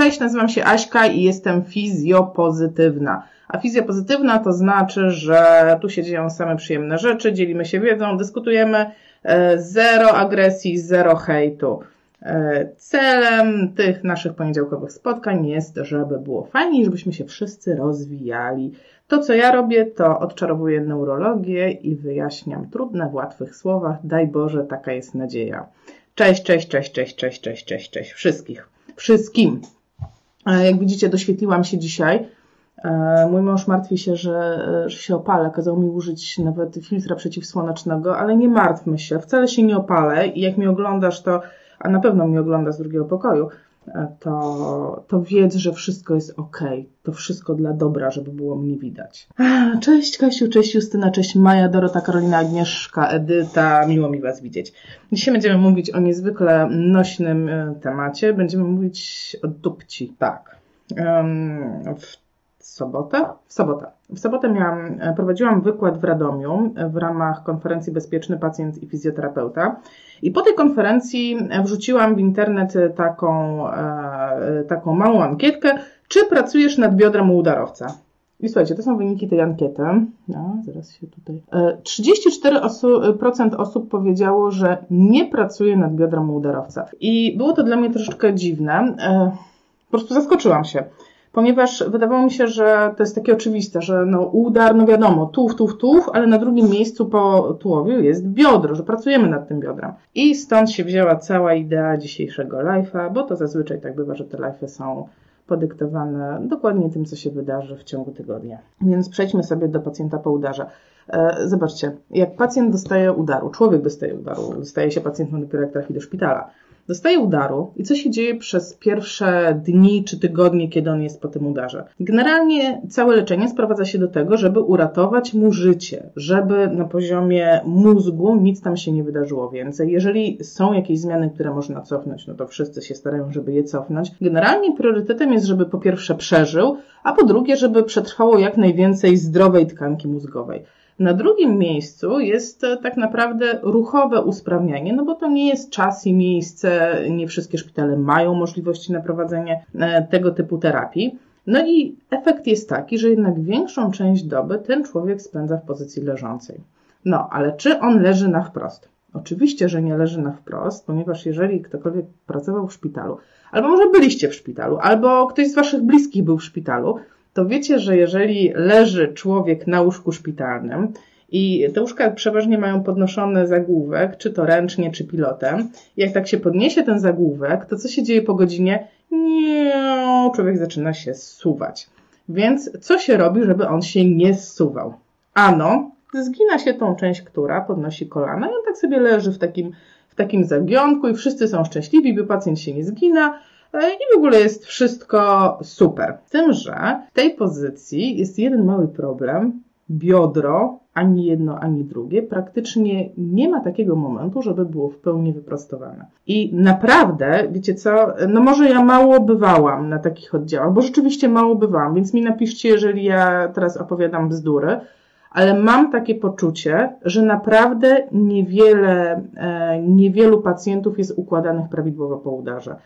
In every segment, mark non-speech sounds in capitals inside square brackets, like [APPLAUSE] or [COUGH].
Cześć, nazywam się Aśka i jestem fizjopozytywna. A fizjopozytywna to znaczy, że tu się dzieją same przyjemne rzeczy, dzielimy się wiedzą, dyskutujemy, e, zero agresji, zero hejtu. E, celem tych naszych poniedziałkowych spotkań jest, żeby było fajnie żebyśmy się wszyscy rozwijali. To, co ja robię, to odczarowuję neurologię i wyjaśniam trudne w łatwych słowach. Daj Boże, taka jest nadzieja. Cześć, cześć, cześć, cześć, cześć, cześć, cześć, cześć. Wszystkich. Wszystkim. E, jak widzicie, doświetliłam się dzisiaj. E, mój mąż martwi się, że, że się opalę. Kazał mi użyć nawet filtra przeciwsłonecznego, ale nie martwmy się. Wcale się nie opalę i jak mi oglądasz, to, a na pewno mnie ogląda z drugiego pokoju, to, to wiedz, że wszystko jest ok. To wszystko dla dobra, żeby było mnie widać. Cześć Kasiu, cześć Justyna, cześć Maja, Dorota, Karolina, Agnieszka, Edyta. Miło mi Was widzieć. Dzisiaj będziemy mówić o niezwykle nośnym temacie. Będziemy mówić o dupci. Tak. W sobotę? W sobotę. W sobotę miałam, prowadziłam wykład w Radomiu w ramach konferencji Bezpieczny Pacjent i Fizjoterapeuta. I po tej konferencji wrzuciłam w internet taką, e, taką małą ankietkę, czy pracujesz nad biodrem u udarowca. I słuchajcie, to są wyniki tej ankiety. No, zaraz się tutaj. 34% osób powiedziało, że nie pracuje nad biodrem u udarowca. I było to dla mnie troszeczkę dziwne. E, po prostu zaskoczyłam się. Ponieważ wydawało mi się, że to jest takie oczywiste, że no udar, no wiadomo, tułów, tułów, tułów, ale na drugim miejscu po tułowiu jest biodro, że pracujemy nad tym biodrem. I stąd się wzięła cała idea dzisiejszego live'a, bo to zazwyczaj tak bywa, że te live'y są podyktowane dokładnie tym, co się wydarzy w ciągu tygodnia. Więc przejdźmy sobie do pacjenta po udarze. E, zobaczcie, jak pacjent dostaje udaru, człowiek dostaje udaru, dostaje się pacjent dopiero jak trafi do szpitala, dostaje udaru i co się dzieje przez pierwsze dni czy tygodnie, kiedy on jest po tym udarze. Generalnie całe leczenie sprowadza się do tego, żeby uratować mu życie, żeby na poziomie mózgu nic tam się nie wydarzyło więcej. Jeżeli są jakieś zmiany, które można cofnąć, no to wszyscy się starają, żeby je cofnąć. Generalnie priorytetem jest, żeby po pierwsze przeżył, a po drugie, żeby przetrwało jak najwięcej zdrowej tkanki mózgowej. Na drugim miejscu jest e, tak naprawdę ruchowe usprawnianie, no bo to nie jest czas i miejsce, nie wszystkie szpitale mają możliwości na prowadzenie e, tego typu terapii. No i efekt jest taki, że jednak większą część doby ten człowiek spędza w pozycji leżącej. No, ale czy on leży na wprost? Oczywiście, że nie leży na wprost, ponieważ jeżeli ktokolwiek pracował w szpitalu, albo może byliście w szpitalu, albo ktoś z Waszych bliskich był w szpitalu, to wiecie, że jeżeli leży człowiek na łóżku szpitalnym i te łóżka przeważnie mają podnoszony zagłówek, czy to ręcznie, czy pilotem, jak tak się podniesie ten zagłówek, to co się dzieje po godzinie? Nie, człowiek zaczyna się zsuwać. Więc co się robi, żeby on się nie zsuwał? Ano, zgina się tą część, która podnosi kolana i on tak sobie leży w takim, w takim zagiątku i wszyscy są szczęśliwi, by pacjent się nie zgina, i w ogóle jest wszystko super. Z tym, że w tej pozycji jest jeden mały problem. Biodro, ani jedno, ani drugie, praktycznie nie ma takiego momentu, żeby było w pełni wyprostowane. I naprawdę, wiecie co, no może ja mało bywałam na takich oddziałach, bo rzeczywiście mało bywałam, więc mi napiszcie, jeżeli ja teraz opowiadam bzdury, ale mam takie poczucie, że naprawdę niewiele, e, niewielu pacjentów jest układanych prawidłowo po udarze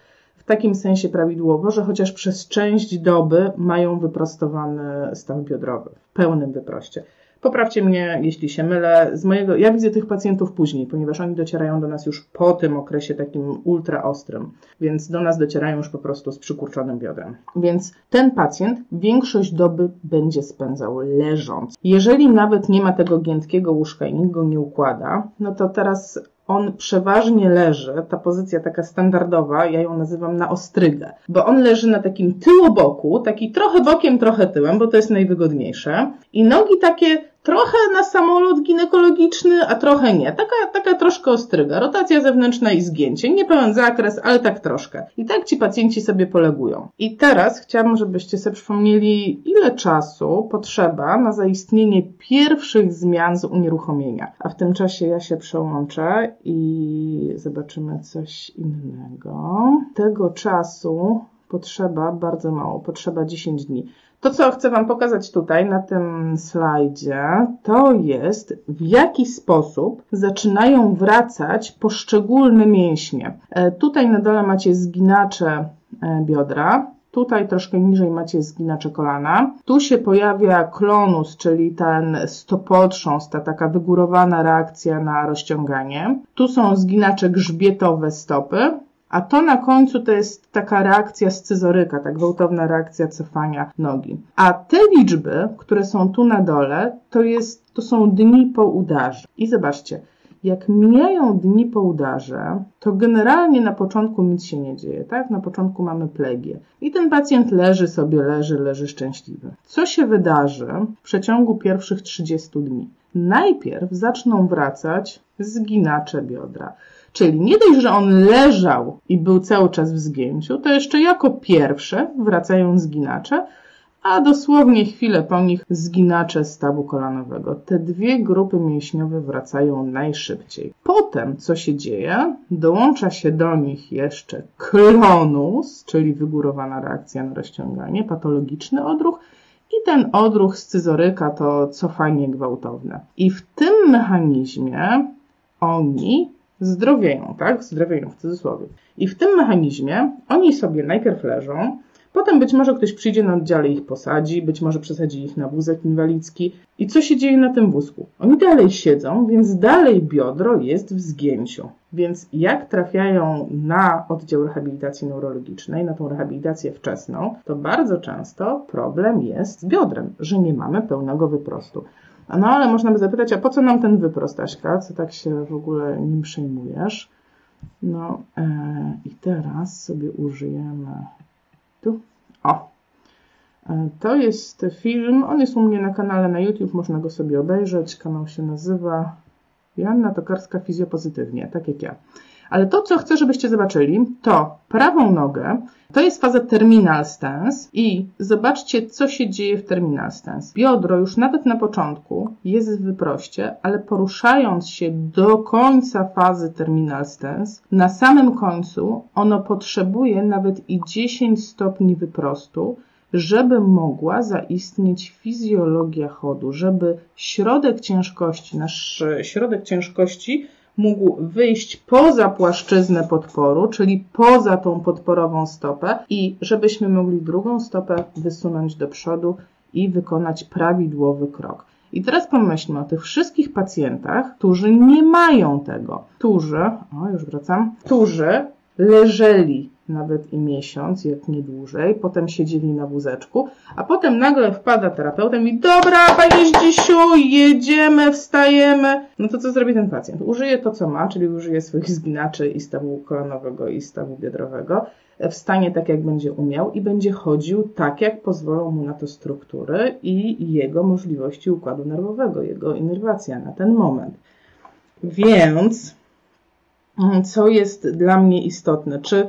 w takim sensie prawidłowo, że chociaż przez część doby mają wyprostowany staw biodrowy w pełnym wyproście. Poprawcie mnie, jeśli się mylę. Z mojego, ja widzę tych pacjentów później, ponieważ oni docierają do nas już po tym okresie takim ultra ostrym, więc do nas docierają już po prostu z przykurczonym biodrem. Więc ten pacjent większość doby będzie spędzał leżąc. Jeżeli nawet nie ma tego giętkiego łóżka i nikt go nie układa, no to teraz on przeważnie leży, ta pozycja taka standardowa, ja ją nazywam na ostrygę, bo on leży na takim tyłoboku, taki trochę bokiem, trochę tyłem, bo to jest najwygodniejsze. I nogi takie trochę na samolot ginekologiczny, a trochę nie. Taka, taka troszkę ostryga. Rotacja zewnętrzna i zgięcie. Nie pełen zakres, ale tak troszkę. I tak ci pacjenci sobie polegują. I teraz chciałabym, żebyście sobie przypomnieli, ile czasu potrzeba na zaistnienie pierwszych zmian z unieruchomienia. A w tym czasie ja się przełączę i zobaczymy coś innego. Tego czasu potrzeba bardzo mało, potrzeba 10 dni. To, co chcę Wam pokazać tutaj na tym slajdzie, to jest w jaki sposób zaczynają wracać poszczególne mięśnie. E, tutaj na dole macie zginacze e, biodra Tutaj troszkę niżej macie zginacze kolana. Tu się pojawia klonus, czyli ten stopotrząs, ta taka wygórowana reakcja na rozciąganie. Tu są zginacze grzbietowe stopy. A to na końcu to jest taka reakcja scyzoryka, tak gwałtowna reakcja cofania nogi. A te liczby, które są tu na dole, to, jest, to są dni po udarze. I zobaczcie, jak mijają dni po udarze, to generalnie na początku nic się nie dzieje, tak? Na początku mamy plegię. I ten pacjent leży sobie, leży, leży szczęśliwy. Co się wydarzy w przeciągu pierwszych 30 dni? Najpierw zaczną wracać zginacze biodra. Czyli nie dość, że on leżał i był cały czas w zgięciu, to jeszcze jako pierwsze wracają zginacze, a dosłownie chwilę po nich zginacze stawu kolanowego. Te dwie grupy mięśniowe wracają najszybciej. Potem, co się dzieje? Dołącza się do nich jeszcze klonus, czyli wygórowana reakcja na rozciąganie, patologiczny odruch i ten odruch scyzoryka to cofanie gwałtowne. I w tym mechanizmie oni zdrowieją, tak? Zdrowieją w cudzysłowie. I w tym mechanizmie oni sobie najpierw leżą, Potem być może ktoś przyjdzie na oddziale ich posadzi, być może przesadzi ich na wózek inwalidzki. I co się dzieje na tym wózku? Oni dalej siedzą, więc dalej biodro jest w zgięciu. Więc jak trafiają na oddział rehabilitacji neurologicznej, na tą rehabilitację wczesną, to bardzo często problem jest z biodrem, że nie mamy pełnego wyprostu. No ale można by zapytać, a po co nam ten wyprost, Aśka? Co tak się w ogóle nim przejmujesz? No e, i teraz sobie użyjemy tu. O! E, to jest film, on jest u mnie na kanale na YouTube, można go sobie obejrzeć. Kanał się nazywa Joanna Tokarska Fizjopozytywnie, tak jak ja. Ale to, co chcę, żebyście zobaczyli, to prawą nogę, to jest faza terminal stance i zobaczcie, co się dzieje w terminal stance. Biodro już nawet na początku jest w wyproście, ale poruszając się do końca fazy terminal stance, na samym końcu ono potrzebuje nawet i 10 stopni wyprostu, żeby mogła zaistnieć fizjologia chodu, żeby środek ciężkości, nasz środek ciężkości mógł wyjść poza płaszczyznę podporu, czyli poza tą podporową stopę i żebyśmy mogli drugą stopę wysunąć do przodu i wykonać prawidłowy krok. I teraz pomyślmy o tych wszystkich pacjentach, którzy nie mają tego, którzy, o już wracam, którzy leżeli nawet i miesiąc, jak nie dłużej, potem siedzieli na wózeczku, a potem nagle wpada terapeuta i mówi, dobra, panie Zdzisiu, jedziemy, wstajemy. No to co zrobi ten pacjent? Użyje to, co ma, czyli użyje swoich zginaczy i stawu kolanowego i stawu biodrowego, wstanie tak, jak będzie umiał i będzie chodził tak, jak pozwolą mu na to struktury i jego możliwości układu nerwowego, jego inerwacja na ten moment. Więc co jest dla mnie istotne? Czy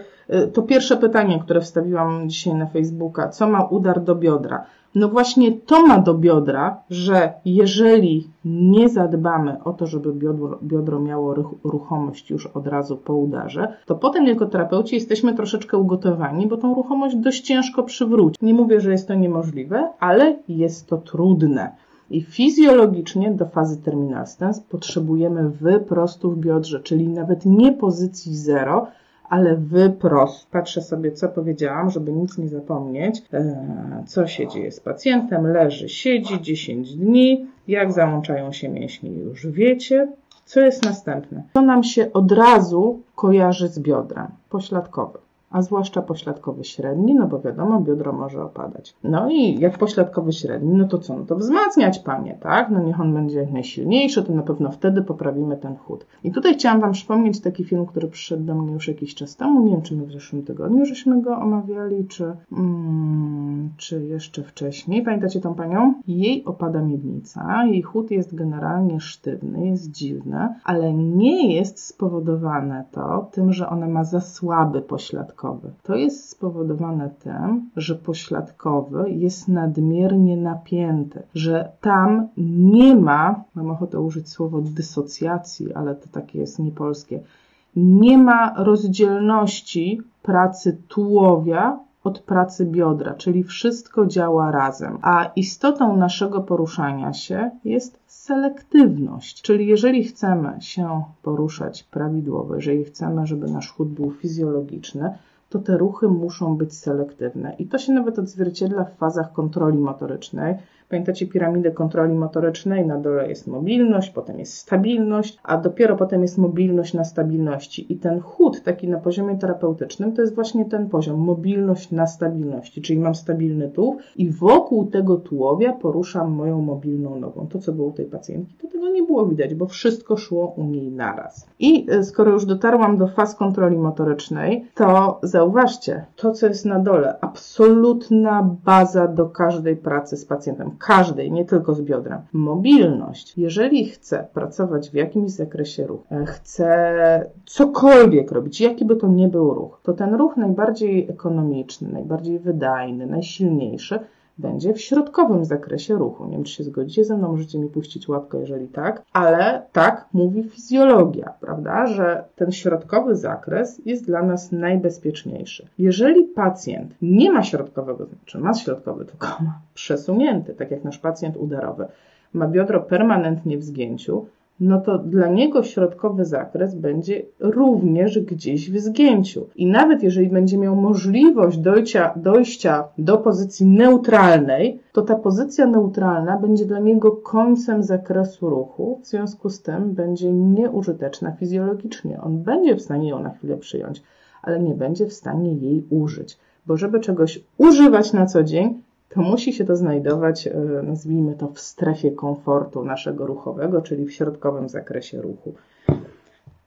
to pierwsze pytanie, które wstawiłam dzisiaj na Facebooka, co ma udar do biodra? No właśnie to ma do biodra, że jeżeli nie zadbamy o to, żeby biodro, biodro miało ruchomość już od razu po udarze, to potem jako terapeuci jesteśmy troszeczkę ugotowani, bo tą ruchomość dość ciężko przywrócić. Nie mówię, że jest to niemożliwe, ale jest to trudne. I fizjologicznie do fazy terminal stance potrzebujemy wyprostu w biodrze, czyli nawet nie pozycji zero, ale wyprost. Patrzę sobie, co powiedziałam, żeby nic nie zapomnieć. E, co się dzieje z pacjentem? Leży, siedzi 10 dni. Jak załączają się mięśnie, już wiecie. Co jest następne? To nam się od razu kojarzy z biodrem pośladkowym a zwłaszcza pośladkowy średni, no bo wiadomo, biodro może opadać. No i jak pośladkowy średni, no to co? No to wzmacniać pamię, tak? No niech on będzie jak najsilniejszy, to na pewno wtedy poprawimy ten chód. I tutaj chciałam Wam przypomnieć taki film, który przyszedł do mnie już jakiś czas temu. Nie wiem, czy my w zeszłym tygodniu żeśmy go omawiali, czy, mm, czy jeszcze wcześniej. Pamiętacie tą panią? Jej opada miednica, jej chód jest generalnie sztywny, jest dziwny, ale nie jest spowodowane to tym, że ona ma za słaby pośladkowy pośladkowy. To jest spowodowane tym, że pośladkowy jest nadmiernie napięty, że tam nie ma, mam ochotę użyć słowa dysocjacji, ale to takie jest niepolskie, nie ma rozdzielności pracy tułowia od pracy biodra, czyli wszystko działa razem. A istotą naszego poruszania się jest selektywność, czyli jeżeli chcemy się poruszać prawidłowo, jeżeli chcemy, żeby nasz chód był fizjologiczny, to te ruchy muszą być selektywne. I to się nawet odzwierciedla w fazach kontroli motorycznej. Pamiętacie piramidę kontroli motorycznej? Na dole jest mobilność, potem jest stabilność, a dopiero potem jest mobilność na stabilności. I ten chód taki na poziomie terapeutycznym to jest właśnie ten poziom, mobilność na stabilności, czyli mam stabilny tułów i wokół tego tułowia poruszam moją mobilną nogą. To, co było u tej pacjentki, to tego nie było widać, bo wszystko szło u niej naraz. I e, skoro już dotarłam do faz kontroli motorycznej, to zauważcie, to, co jest na dole, absolutna baza do każdej pracy z pacjentem każdej, nie tylko z biodrem. Mobilność. Jeżeli chcę pracować w jakimś zakresie ruchu, e, chcę cokolwiek robić, jaki by to nie był ruch, to ten ruch najbardziej ekonomiczny, najbardziej wydajny, najsilniejszy będzie w środkowym zakresie ruchu. Nie wiem, czy się zgodzicie ze mną, możecie mi puścić łapkę, jeżeli tak, ale tak mówi fizjologia, prawda, że ten środkowy zakres jest dla nas najbezpieczniejszy. Jeżeli pacjent nie ma środkowego, znaczy ma środkowy, tylko ma przesunięty, tak jak nasz pacjent udarowy, ma biodro permanentnie w zgięciu, no to dla niego środkowy zakres będzie również gdzieś w zgięciu. I nawet jeżeli będzie miał możliwość dojścia, dojścia do pozycji neutralnej, to ta pozycja neutralna będzie dla niego końcem zakresu ruchu, w związku z tym będzie nieużyteczna fizjologicznie. On będzie w stanie ją na chwilę przyjąć, ale nie będzie w stanie jej użyć. Bo żeby czegoś używać na co dzień, to musi się to znajdować, e, nazwijmy to, w strefie komfortu naszego ruchowego, czyli w środkowym zakresie ruchu.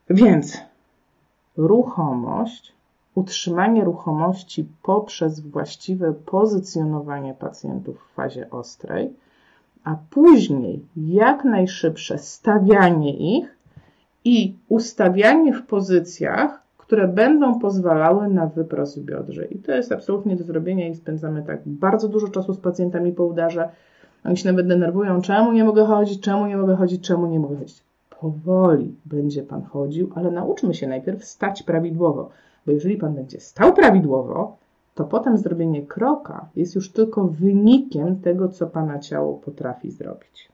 Więc ruchomość, utrzymanie ruchomości poprzez właściwe pozycjonowanie pacjentów w fazie ostrej, a później jak najszybsze stawianie ich i ustawianie w pozycjach, które będą pozwalały na wyprost biodrze. I to jest absolutnie do zrobienia i spędzamy tak bardzo dużo czasu z pacjentami po udarze. Oni się nawet denerwują, czemu nie mogę chodzić, czemu nie mogę chodzić, czemu nie mogę chodzić. Powoli będzie Pan chodził, ale nauczmy się najpierw stać prawidłowo, bo jeżeli Pan będzie stał prawidłowo, to potem zrobienie kroka jest już tylko wynikiem tego, co Pana ciało potrafi zrobić.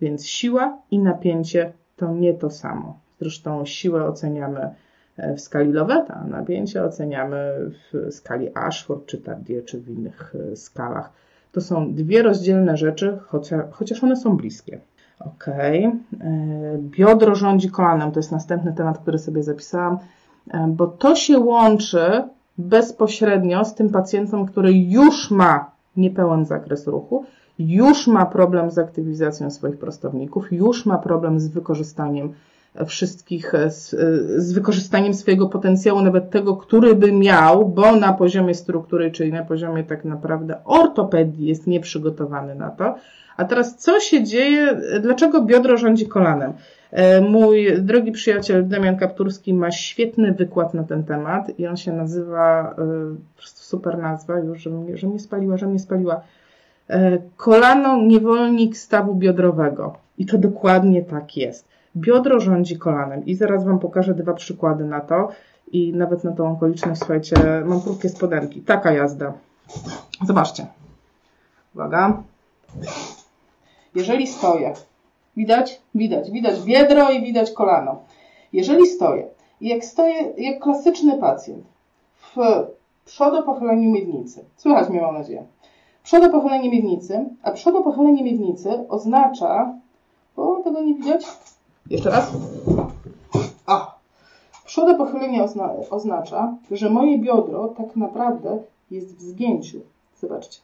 Więc siła i napięcie to nie to samo. Zresztą siłę oceniamy w skali Loveta, a napięcie oceniamy w skali Ashford, czy Tardieu, czy w innych e, skalach. To są dwie rozdzielne rzeczy, chociaż one są bliskie. Ok. E, biodro rządzi kolanem, to jest następny temat, który sobie zapisałam, e, bo to się łączy bezpośrednio z tym pacjentem, który już ma niepełen zakres ruchu, już ma problem z aktywizacją swoich prostowników, już ma problem z wykorzystaniem wszystkich e, z, e, z, wykorzystaniem swojego potencjału, nawet tego, który by miał, bo na poziomie struktury, czyli na poziomie tak naprawdę ortopedii jest nieprzygotowany na to. A teraz co się dzieje, dlaczego biodro rządzi kolanem? E, mój drogi przyjaciel Damian Kapturski ma świetny wykład na ten temat i on się nazywa, super nazwa, już, że mnie, że mnie spaliła, że mnie spaliła. Kolano niewolnik stawu biodrowego. I to dokładnie tak jest. Biodro rządzi kolanem i zaraz Wam pokażę dwa przykłady na to i nawet na tą okoliczność, słuchajcie, mam krótkie spodenki. Taka jazda. Zobaczcie. Uwaga. Jeżeli stoję, widać? Widać. Widać biodro i widać kolano. Jeżeli stoję jak stoję, jak klasyczny pacjent w przodopochyleniu miednicy, słychać mnie mam nadzieję, przodopochylenie miednicy, a przodopochylenie miednicy oznacza, bo tego nie widać, jeszcze raz. A. Przode pochylenie ozna oznacza, że moje biodro tak naprawdę jest w zgięciu. Zobaczcie.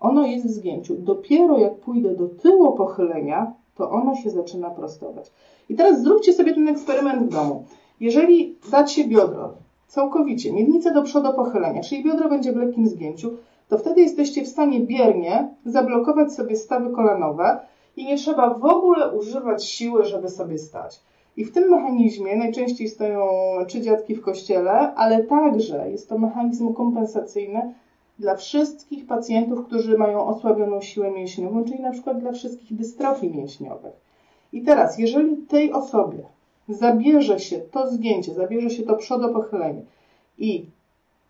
Ono jest w zgięciu. Dopiero jak pójdę do tyłu pochylenia, to ono się zaczyna prostować. I teraz zróbcie sobie ten eksperyment w domu. Jeżeli dacie biodro całkowicie, miednicę do przodu pochylenia, czyli biodro będzie w lekkim zgięciu, to wtedy jesteście w stanie biernie zablokować sobie stawy kolanowe, i nie trzeba w ogóle używać siły, żeby sobie stać. I w tym mechanizmie najczęściej stoją czy dziadki w kościele, ale także jest to mechanizm kompensacyjny dla wszystkich pacjentów, którzy mają osłabioną siłę mięśniową, czyli na przykład dla wszystkich dystrofii mięśniowych. I teraz, jeżeli tej osobie zabierze się to zgięcie, zabierze się to przodopochylenie i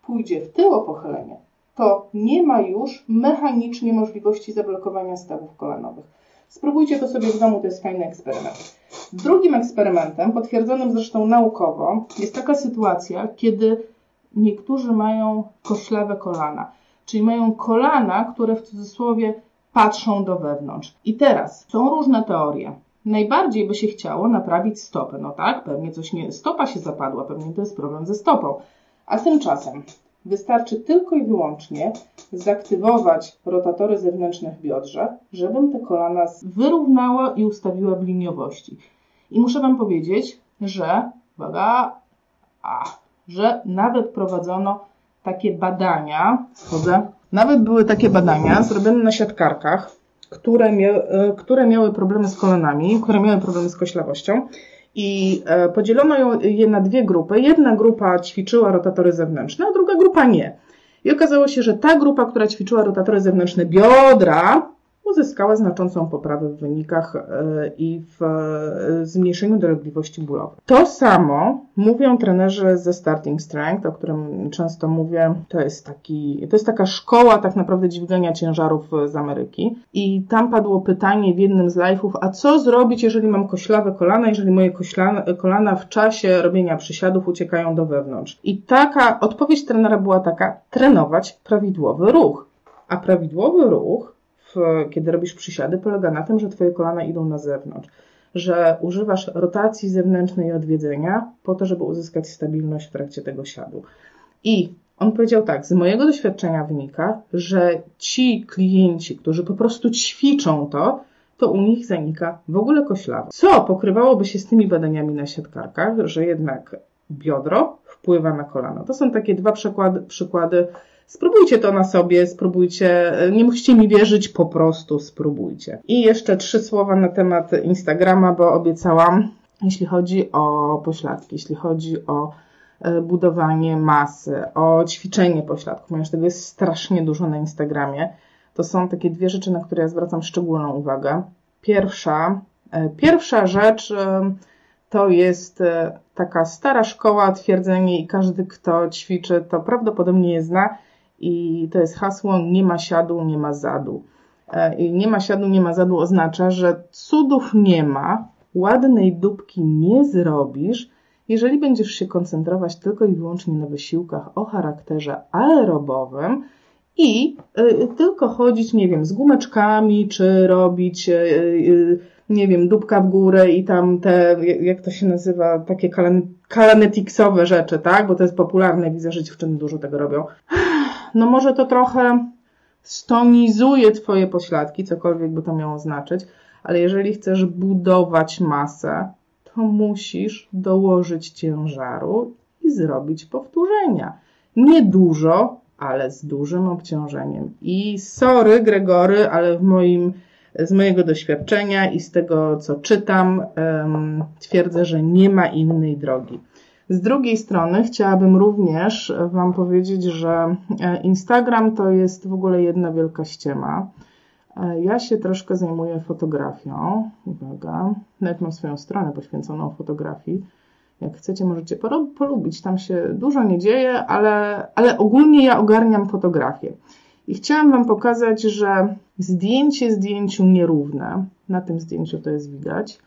pójdzie w tyłopochylenie, to nie ma już mechanicznie możliwości zablokowania stawów kolanowych. Spróbujcie to sobie w domu, to jest fajny eksperyment. Drugim eksperymentem, potwierdzonym zresztą naukowo, jest taka sytuacja, kiedy niektórzy mają koślawe kolana, czyli mają kolana, które w cudzysłowie patrzą do wewnątrz. I teraz są różne teorie. Najbardziej by się chciało naprawić stopę. No tak, pewnie coś nie, stopa się zapadła, pewnie to jest problem ze stopą. A tymczasem wystarczy tylko i wyłącznie zaktywować rotatory zewnętrzne w biodrze, żebym te kolana wyrównała i ustawiła w liniowości. I muszę Wam powiedzieć, że, uwaga, a, że nawet prowadzono takie badania, chodzę, nawet były takie badania zrobione na siatkarkach, które, mia e, które miały problemy z kolanami, które miały problemy z koślawością i e, podzielono je na dwie grupy. Jedna grupa ćwiczyła rotatory zewnętrzne, a druga grupa nie. I okazało się, że ta grupa, która ćwiczyła rotatory zewnętrzne biodra, uzyskała znaczącą poprawę w wynikach e, i w e, zmniejszeniu dolegliwości bólowych. To samo mówią trenerzy ze Starting Strength, o którym często mówię. To jest, taki, to jest taka szkoła tak naprawdę dźwigania ciężarów z Ameryki. I tam padło pytanie w jednym z live'ów, a co zrobić, jeżeli mam koślawe kolana, jeżeli moje kolana w czasie robienia przysiadów uciekają do wewnątrz? I taka odpowiedź trenera była taka, trenować prawidłowy ruch. A prawidłowy ruch kiedy robisz przysiady, polega na tym, że Twoje kolana idą na zewnątrz, że używasz rotacji zewnętrznej i odwiedzenia po to, żeby uzyskać stabilność w trakcie tego siadu. I on powiedział tak, z mojego doświadczenia wynika, że ci klienci, którzy po prostu ćwiczą to, to u nich zanika w ogóle koślawa. Co pokrywałoby się z tymi badaniami na siatkarkach, że jednak biodro wpływa na kolano. To są takie dwa przykłady, przykłady Spróbujcie to na sobie, spróbujcie, nie musicie mi wierzyć, po prostu spróbujcie. I jeszcze trzy słowa na temat Instagrama, bo obiecałam, jeśli chodzi o pośladki, jeśli chodzi o e, budowanie masy, o ćwiczenie pośladków, ponieważ tego jest strasznie dużo na Instagramie. To są takie dwie rzeczy, na które ja zwracam szczególną uwagę. Pierwsza, e, pierwsza rzecz e, to jest taka stara szkoła, twierdzenie i każdy, kto ćwiczy, to prawdopodobnie je zna i to jest hasło nie ma siadu, nie ma zadu. E, I nie ma siadu, nie ma zadu oznacza, że cudów nie ma, ładnej dupki nie zrobisz, jeżeli będziesz się koncentrować tylko i wyłącznie na wysiłkach o charakterze aerobowym i y, tylko chodzić, nie wiem, z gumeczkami, czy robić, y, y, nie wiem, dupka w górę i tam te, jak to się nazywa, takie kalanetiksowe rzeczy, tak? Bo to jest popularne, widzę, że dziewczyny dużo tego robią no może to trochę stonizuje Twoje pośladki, cokolwiek by to miało znaczyć, ale jeżeli chcesz budować masę, to musisz dołożyć ciężaru i zrobić powtórzenia. Nie dużo, ale z dużym obciążeniem. I sorry, Gregory, ale w moim, z mojego doświadczenia i z tego, co czytam, twierdzę, że nie ma innej drogi. Z drugiej strony chciałabym również Wam powiedzieć, że e, Instagram to jest w ogóle jedna wielka ściema. E, ja się troszkę zajmuję fotografią. Uwaga, nawet mam swoją stronę poświęconą fotografii. Jak chcecie, możecie polubić. Tam się dużo nie dzieje, ale, ale ogólnie ja ogarniam fotografię. I chciałam Wam pokazać, że zdjęcie zdjęciu nierówne, na tym zdjęciu to jest widać,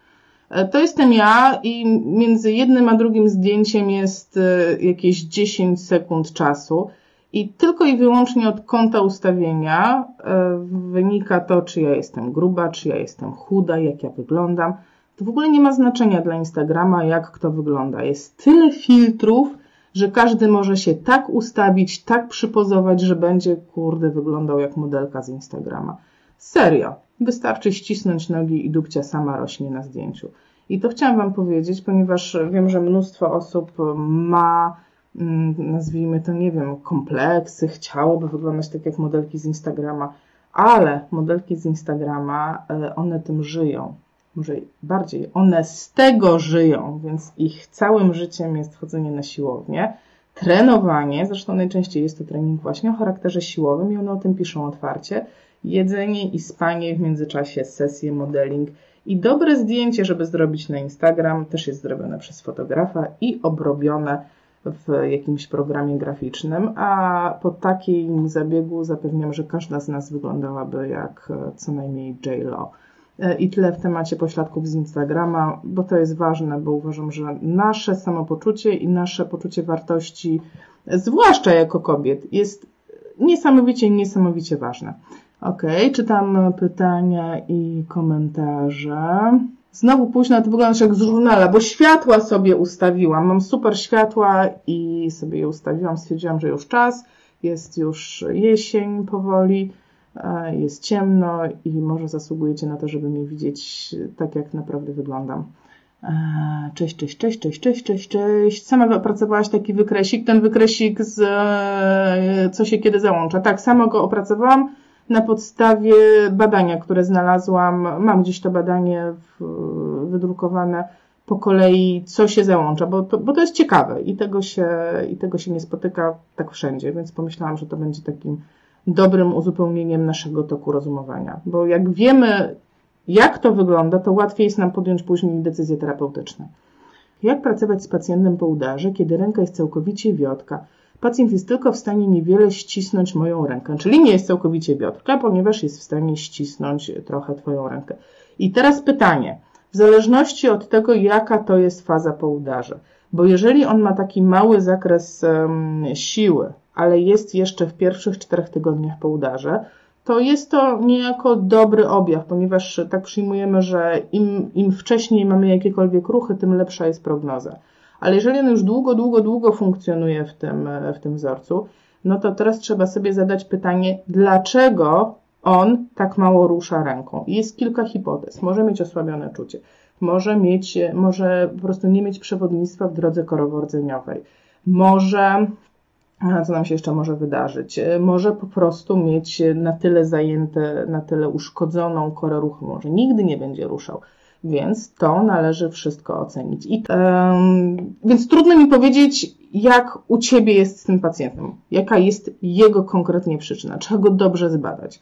to jestem ja i między jednym a drugim zdjęciem jest e, jakieś 10 sekund czasu. I tylko i wyłącznie od kąta ustawienia e, wynika to, czy ja jestem gruba, czy ja jestem chuda, jak ja wyglądam. To w ogóle nie ma znaczenia dla Instagrama, jak kto wygląda. Jest tyle filtrów, że każdy może się tak ustawić, tak przypozować, że będzie, kurde, wyglądał jak modelka z Instagrama. Serio. Wystarczy ścisnąć nogi i dupcia sama rośnie na zdjęciu. I to chciałam Wam powiedzieć, ponieważ wiem, że mnóstwo osób ma, mm, nazwijmy to, nie wiem, kompleksy, chciałoby wyglądać tak jak modelki z Instagrama, ale modelki z Instagrama, e, one tym żyją. Może bardziej, one z tego żyją, więc ich całym życiem jest chodzenie na siłownię, trenowanie, zresztą najczęściej jest to trening właśnie o charakterze siłowym i one o tym piszą otwarcie, jedzenie i spanie w międzyczasie, sesje, modeling i dobre zdjęcie, żeby zrobić na Instagram, też jest zrobione przez fotografa i obrobione w jakimś programie graficznym, a po takim zabiegu zapewniam, że każda z nas wyglądałaby jak e, co najmniej J-Lo. E, I tyle w temacie pośladków z Instagrama, bo to jest ważne, bo uważam, że nasze samopoczucie i nasze poczucie wartości zwłaszcza jako kobiet, jest niesamowicie, niesamowicie ważne. Ok, czytam pytania i komentarze. Znowu późno, to wygląda jak z żurnala, bo światła sobie ustawiłam. Mam super światła i sobie je ustawiłam. Stwierdziłam, że już czas, jest już jesień powoli, e, jest ciemno i może zasługujecie na to, żeby mnie widzieć tak, jak naprawdę wyglądam. E, cześć, cześć, cześć, cześć, cześć, cześć, cześć. Sama opracowałaś taki wykresik, ten wykresik z e, co się kiedy załącza. Tak, sama go opracowałam na podstawie badania, które znalazłam. Mam gdzieś to badanie wydrukowane po kolei, co się załącza, bo to, bo to jest ciekawe i tego, się, i tego się nie spotyka tak wszędzie, więc pomyślałam, że to będzie takim dobrym uzupełnieniem naszego toku rozumowania. Bo jak wiemy, jak to wygląda, to łatwiej jest nam podjąć później decyzje terapeutyczne. Jak pracować z pacjentem po udarze, kiedy ręka jest całkowicie wiotka? Pacjent jest tylko w stanie niewiele ścisnąć moją rękę, czyli nie jest całkowicie wiotka, ponieważ jest w stanie ścisnąć trochę Twoją rękę. I teraz pytanie, w zależności od tego, jaka to jest faza po udarze, bo jeżeli on ma taki mały zakres um, siły, ale jest jeszcze w pierwszych czterech tygodniach po udarze, to jest to niejako dobry objaw, ponieważ tak przyjmujemy, że im, im wcześniej mamy jakiekolwiek ruchy, tym lepsza jest prognoza. Ale jeżeli on już długo, długo, długo funkcjonuje w tym, w tym wzorcu, no to teraz trzeba sobie zadać pytanie, dlaczego on tak mało rusza ręką. Jest kilka hipotez. Może mieć osłabione czucie, może mieć, może po prostu nie mieć przewodnictwa w drodze korowordzeniowej, może co nam się jeszcze może wydarzyć? Może po prostu mieć na tyle zajęte, na tyle uszkodzoną korę ruchu, może nigdy nie będzie ruszał. Więc to należy wszystko ocenić. I, um, więc trudno mi powiedzieć, jak u Ciebie jest z tym pacjentem, jaka jest jego konkretnie przyczyna, trzeba go dobrze zbadać.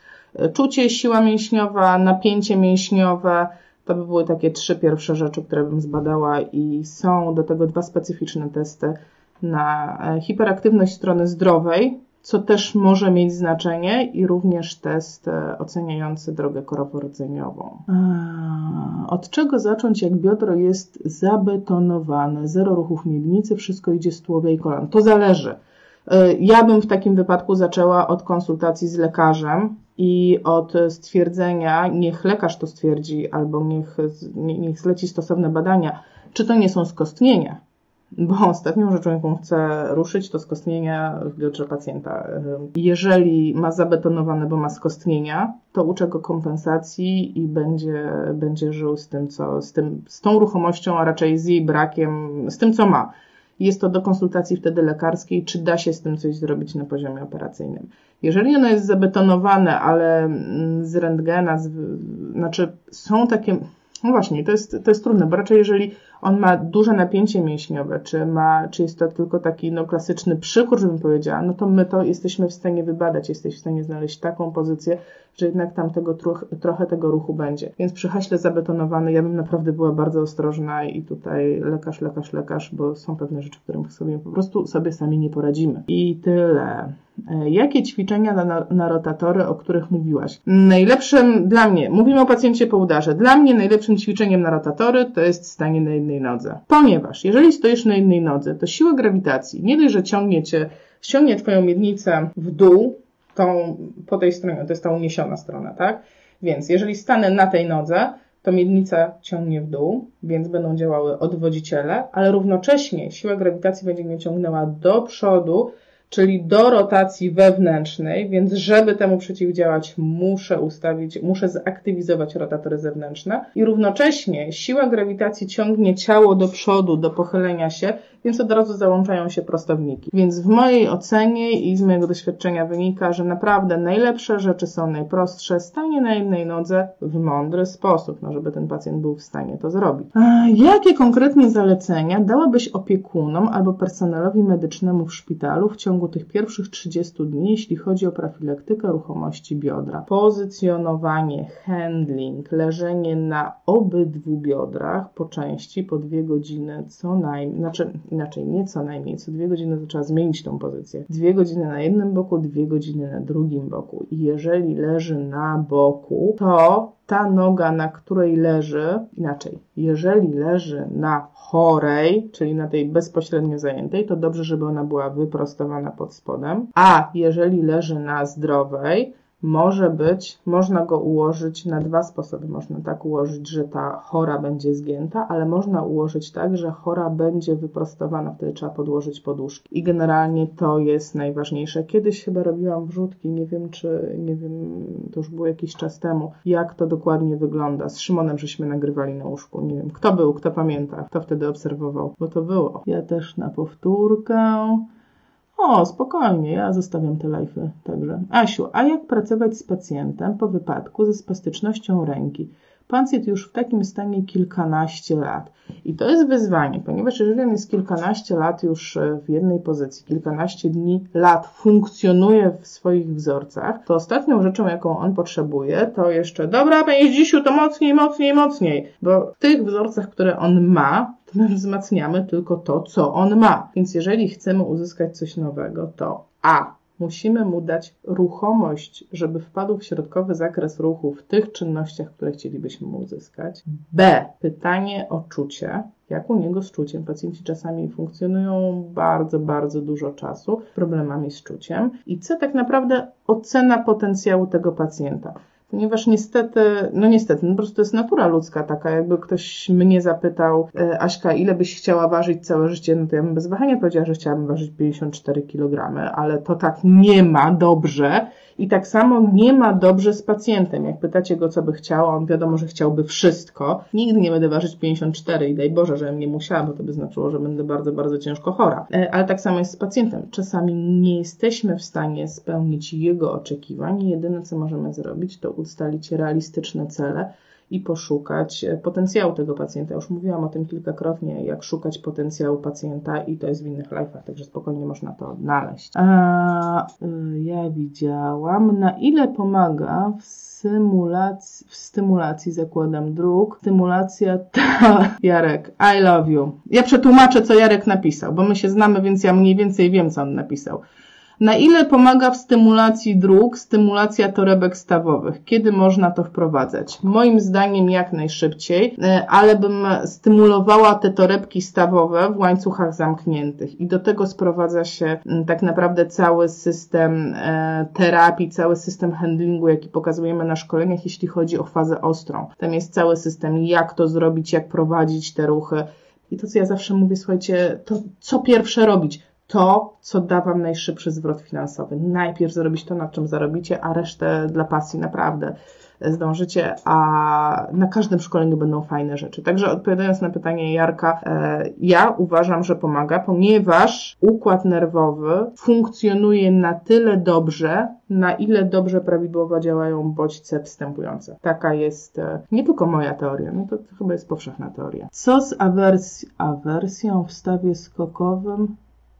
Czucie, siła mięśniowa, napięcie mięśniowe, to by były takie trzy pierwsze rzeczy, które bym zbadała i są do tego dwa specyficzne testy na e, hiperaktywność strony zdrowej, co też może mieć znaczenie i również test e, oceniający drogę koroworodzeniową. Od czego zacząć, jak biodro jest zabetonowane, zero ruchów miednicy, wszystko idzie z tułowia i kolan? To zależy. E, ja bym w takim wypadku zaczęła od konsultacji z lekarzem i od stwierdzenia, niech lekarz to stwierdzi, albo niech, niech zleci stosowne badania, czy to nie są skostnienia, bo ostatnią rzeczą, jaką chcę ruszyć, to skostnienia w biodrze pacjenta. Jeżeli ma zabetonowane, bo ma skostnienia, to uczę go kompensacji i będzie, będzie żył z tym, co, z, tym, z tą ruchomością, a raczej z jej brakiem, z tym, co ma. Jest to do konsultacji wtedy lekarskiej, czy da się z tym coś zrobić na poziomie operacyjnym. Jeżeli ono jest zabetonowane, ale z rentgena, z, znaczy są takie, no właśnie, to jest, to jest trudne, bo raczej jeżeli on ma duże napięcie mięśniowe, czy, ma, czy jest to tylko taki no, klasyczny przychód, żebym powiedziała, no to my to jesteśmy w stanie wybadać, jesteś w stanie znaleźć taką pozycję, że jednak tam tego troch, trochę tego ruchu będzie. Więc przy haśle zabetonowany ja bym naprawdę była bardzo ostrożna i tutaj lekarz, lekarz, lekarz, bo są pewne rzeczy, którym sobie po prostu sobie sami nie poradzimy. I tyle. E, jakie ćwiczenia na, na rotatory, o których mówiłaś? Najlepszym dla mnie, mówimy o pacjencie po udarze, dla mnie najlepszym ćwiczeniem na rotatory to jest stanie na jednej nodze. Ponieważ jeżeli stoisz na jednej nodze, to siła grawitacji nie dość, że ciągnie cię, ściągnie twoją miednicę w dół, tą, po tej stronie, to jest ta uniesiona strona, tak? Więc jeżeli stanę na tej nodze, to miednica ciągnie w dół, więc będą działały odwodziciele, ale równocześnie siła grawitacji będzie mnie ciągnęła do przodu, czyli do rotacji wewnętrznej, więc żeby temu przeciwdziałać, muszę ustawić, muszę zaktywizować rotatory zewnętrzne i równocześnie siła grawitacji ciągnie ciało do przodu, do pochylenia się, więc od razu załączają się prostowniki. Więc w mojej ocenie i z mojego doświadczenia wynika, że naprawdę najlepsze rzeczy są najprostsze. Stanie na jednej nodze w mądry sposób, no żeby ten pacjent był w stanie to zrobić. A jakie konkretnie zalecenia dałabyś opiekunom albo personelowi medycznemu w szpitalu w ciągu tych pierwszych 30 dni, jeśli chodzi o profilaktykę ruchomości biodra? Pozycjonowanie, handling, leżenie na obydwu biodrach po części po dwie godziny co najmniej, znaczy inaczej nie co najmniej, co dwie godziny to trzeba zmienić tą pozycję. Dwie godziny na jednym boku, dwie godziny na drugim boku. I jeżeli leży na boku, to ta noga, na której leży, inaczej, jeżeli leży na chorej, czyli na tej bezpośrednio zajętej, to dobrze, żeby ona była wyprostowana pod spodem, a jeżeli leży na zdrowej, może być, można go ułożyć na dwa sposoby. Można tak ułożyć, że ta chora będzie zgięta, ale można ułożyć tak, że chora będzie wyprostowana, wtedy trzeba podłożyć poduszki. I generalnie to jest najważniejsze. Kiedyś chyba robiłam wrzutki, nie wiem czy, nie wiem, to już było jakiś czas temu, jak to dokładnie wygląda. Z Szymonem żeśmy nagrywali na łóżku, nie wiem, kto był, kto pamięta, kto wtedy obserwował, bo to było. Ja też na powtórkę. O, spokojnie, ja zostawiam te live'y także. Asiu, a jak pracować z pacjentem po wypadku ze spastycznością ręki? Pacjent już w takim stanie kilkanaście lat. I to jest wyzwanie, ponieważ jeżeli on jest kilkanaście lat już e, w jednej pozycji, kilkanaście dni, lat funkcjonuje w swoich wzorcach, to ostatnią rzeczą, jaką on potrzebuje, to jeszcze dobra, panie Dzisiu, to mocniej, mocniej, mocniej. Bo w tych wzorcach, które on ma, to my wzmacniamy tylko to, co on ma. Więc jeżeli chcemy uzyskać coś nowego, to A. Musimy mu dać ruchomość, żeby wpadł w środkowy zakres ruchu w tych czynnościach, które chcielibyśmy mu uzyskać. B. Pytanie o czucie. Jak u niego z czuciem? Pacjenci czasami funkcjonują bardzo, bardzo dużo czasu problemami z czuciem. I C. Tak naprawdę ocena potencjału tego pacjenta ponieważ niestety, no niestety, no po prostu to jest natura ludzka taka, jakby ktoś mnie zapytał, e, Aśka, ile byś chciała ważyć całe życie, no to ja bym bez wahania powiedziała, że chciałabym ważyć 54 kg, ale to tak nie ma dobrze, i tak samo nie ma dobrze z pacjentem. Jak pytacie go, co by chciał, on wiadomo, że chciałby wszystko. Nigdy nie będę ważyć 54 i daj Boże, żebym nie musiała, bo to by znaczyło, że będę bardzo, bardzo ciężko chora. E, ale tak samo jest z pacjentem. Czasami nie jesteśmy w stanie spełnić jego oczekiwań. Jedyne, co możemy zrobić, to ustalić realistyczne cele i poszukać e, potencjału tego pacjenta. Już mówiłam o tym kilkakrotnie, jak szukać potencjału pacjenta i to jest w innych live'ach, także spokojnie można to odnaleźć. A, y, ja widziałam, na ile pomaga w symulacji, w stymulacji zakładam dróg. Stymulacja [LAUGHS] ta, Jarek, I love you. Ja przetłumaczę, co Jarek napisał, bo my się znamy, więc ja mniej więcej wiem, co on napisał. Na ile pomaga w stymulacji dróg stymulacja torebek stawowych? Kiedy można to wprowadzać? Moim zdaniem jak najszybciej, e, ale bym stymulowała te torebki stawowe w łańcuchach zamkniętych i do tego sprowadza się tak naprawdę cały system e, terapii, cały system handlingu, jaki pokazujemy na szkoleniach, jeśli chodzi o fazę ostrą. Tam jest cały system, jak to zrobić, jak prowadzić te ruchy. I to, co ja zawsze mówię, słuchajcie, to co pierwsze robić? To, co da Wam najszybszy zwrot finansowy. Najpierw zrobić to, na czym zarobicie, a resztę dla pasji naprawdę zdążycie, a na każdym szkoleniu będą fajne rzeczy. Także odpowiadając na pytanie Jarka, e, ja uważam, że pomaga, ponieważ układ nerwowy funkcjonuje na tyle dobrze, na ile dobrze prawidłowo działają bodźce wstępujące. Taka jest e, nie tylko moja teoria, no to, to chyba jest powszechna teoria. Co z awers awersją w stawie skokowym?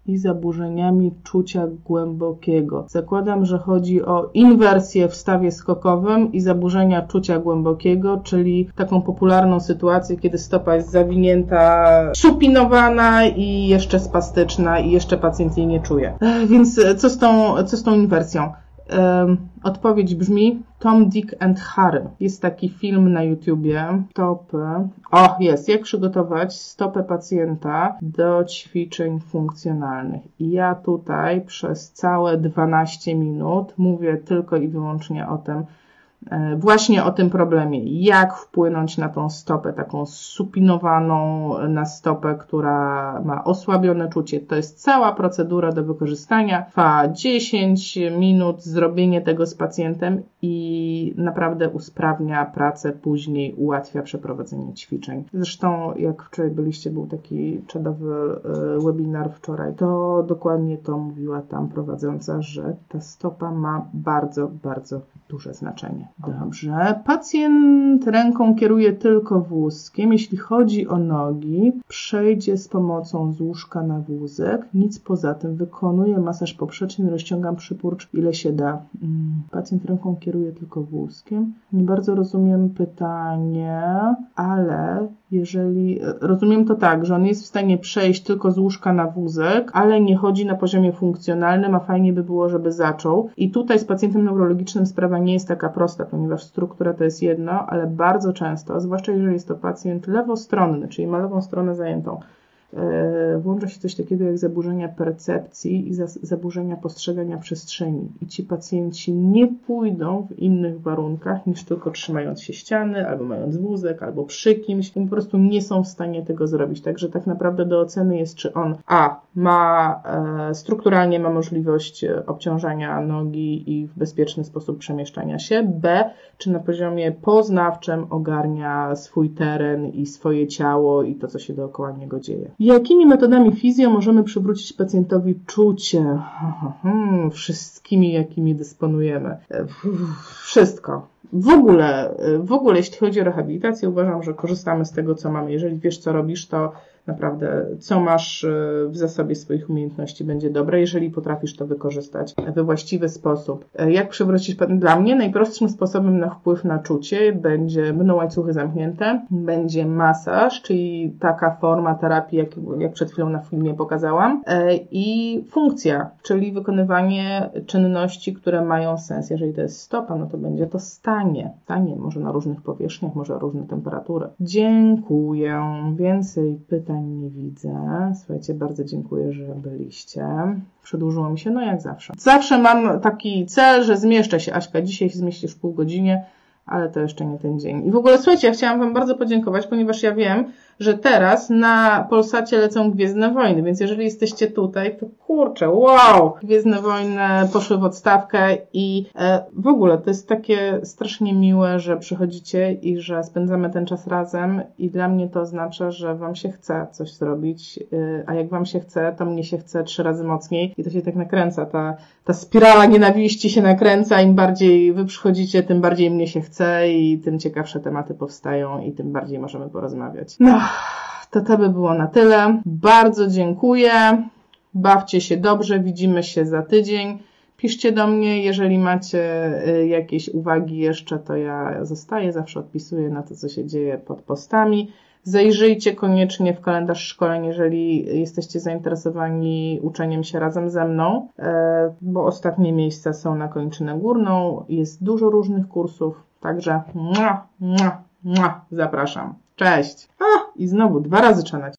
I zaburzeniami czucia głębokiego. Zakładam, że chodzi o inwersję w stawie skokowym i zaburzenia czucia głębokiego, czyli taką popularną sytuację, kiedy stopa jest zawinięta, supinowana i jeszcze spastyczna i jeszcze pacjent jej nie czuje. Więc co z tą, co z tą inwersją? Odpowiedź brzmi Tom, Dick and Harry. Jest taki film na YouTubie. Stopy. O, jest. Jak przygotować stopę pacjenta do ćwiczeń funkcjonalnych. I ja tutaj przez całe 12 minut mówię tylko i wyłącznie o tym, właśnie o tym problemie, jak wpłynąć na tą stopę, taką supinowaną na stopę, która ma osłabione czucie. To jest cała procedura do wykorzystania. Trwa 10 minut zrobienie tego z pacjentem i naprawdę usprawnia pracę, później ułatwia przeprowadzenie ćwiczeń. Zresztą, jak wczoraj byliście, był taki czadowy e, webinar wczoraj, to dokładnie to mówiła tam prowadząca, że ta stopa ma bardzo, bardzo duże znaczenie. Dobrze. Pacjent ręką kieruje tylko wózkiem. Jeśli chodzi o nogi, przejdzie z pomocą z łóżka na wózek. Nic poza tym. Wykonuje masaż poprzeczny, rozciągam przypórcz ile się da. Mm, pacjent ręką kieruje tylko wózkiem. Nie bardzo rozumiem pytanie, ale jeżeli rozumiem to tak, że on jest w stanie przejść tylko z łóżka na wózek, ale nie chodzi na poziomie funkcjonalnym, a fajnie by było, żeby zaczął. I tutaj z pacjentem neurologicznym sprawa nie jest taka prosta, ponieważ struktura to jest jedno, ale bardzo często, zwłaszcza jeżeli jest to pacjent lewostronny, czyli ma lewą stronę zajętą, E, włącza się coś takiego jak zaburzenia percepcji i zaburzenia postrzegania przestrzeni. I ci pacjenci nie pójdą w innych warunkach niż tylko trzymając się ściany, albo mając wózek, albo przy kimś. I po prostu nie są w stanie tego zrobić. Także tak naprawdę do oceny jest, czy on A ma e, strukturalnie ma możliwość obciążania nogi i w bezpieczny sposób przemieszczania się, B czy na poziomie poznawczym ogarnia swój teren i swoje ciało i to, co się dookoła niego dzieje. Jakimi metodami fizjo możemy przywrócić pacjentowi czucie? Hmm, wszystkimi, jakimi dysponujemy. Wszystko. W ogóle, w ogóle, jeśli chodzi o rehabilitację, uważam, że korzystamy z tego, co mamy. Jeżeli wiesz, co robisz, to naprawdę, co masz e, w zasobie swoich umiejętności będzie dobre, jeżeli potrafisz to wykorzystać we właściwy sposób. E, jak przywrócić, dla mnie najprostszym sposobem na wpływ na czucie będzie, będą łańcuchy zamknięte, będzie masaż, czyli taka forma terapii, jak, jak przed chwilą na filmie pokazałam, e, i funkcja, czyli wykonywanie czynności, które mają sens. Jeżeli to jest stopa, no to będzie to stanie. Stanie, może na różnych powierzchniach, może różne temperatury. Dziękuję. Więcej pytań nie widzę. Słuchajcie, bardzo dziękuję, że byliście. Przedłużyło mi się, no jak zawsze. Zawsze mam taki cel, że zmieszczę się. Aśka, dzisiaj się zmieścisz w pół godzinie, ale to jeszcze nie ten dzień. I w ogóle słuchajcie, ja chciałam Wam bardzo podziękować, ponieważ ja wiem, że teraz na Polsacie lecą Gwiezdne Wojny, więc jeżeli jesteście tutaj, to kurczę, wow! Gwiezdne Wojny poszły w odstawkę i e, w ogóle to jest takie strasznie miłe, że przychodzicie i że spędzamy ten czas razem i dla mnie to oznacza, że Wam się chce coś zrobić, e, a jak Wam się chce, to mnie się chce trzy razy mocniej i to się tak nakręca, ta, ta spirala nienawiści się nakręca, im bardziej Wy przychodzicie, tym bardziej mnie się chce i tym ciekawsze tematy powstają i tym bardziej możemy porozmawiać. No, to to by było na tyle. Bardzo dziękuję. Bawcie się dobrze, widzimy się za tydzień. Piszcie do mnie, jeżeli macie y, jakieś uwagi jeszcze, to ja zostaję, zawsze odpisuję na to, co się dzieje pod postami. Zajrzyjcie koniecznie w kalendarz szkoleń, jeżeli jesteście zainteresowani uczeniem się razem ze mną, e, bo ostatnie miejsca są na kończynę górną. Jest dużo różnych kursów, także mua, mua, mua, zapraszam. Cześć! A, i znowu dwa razy trzeba.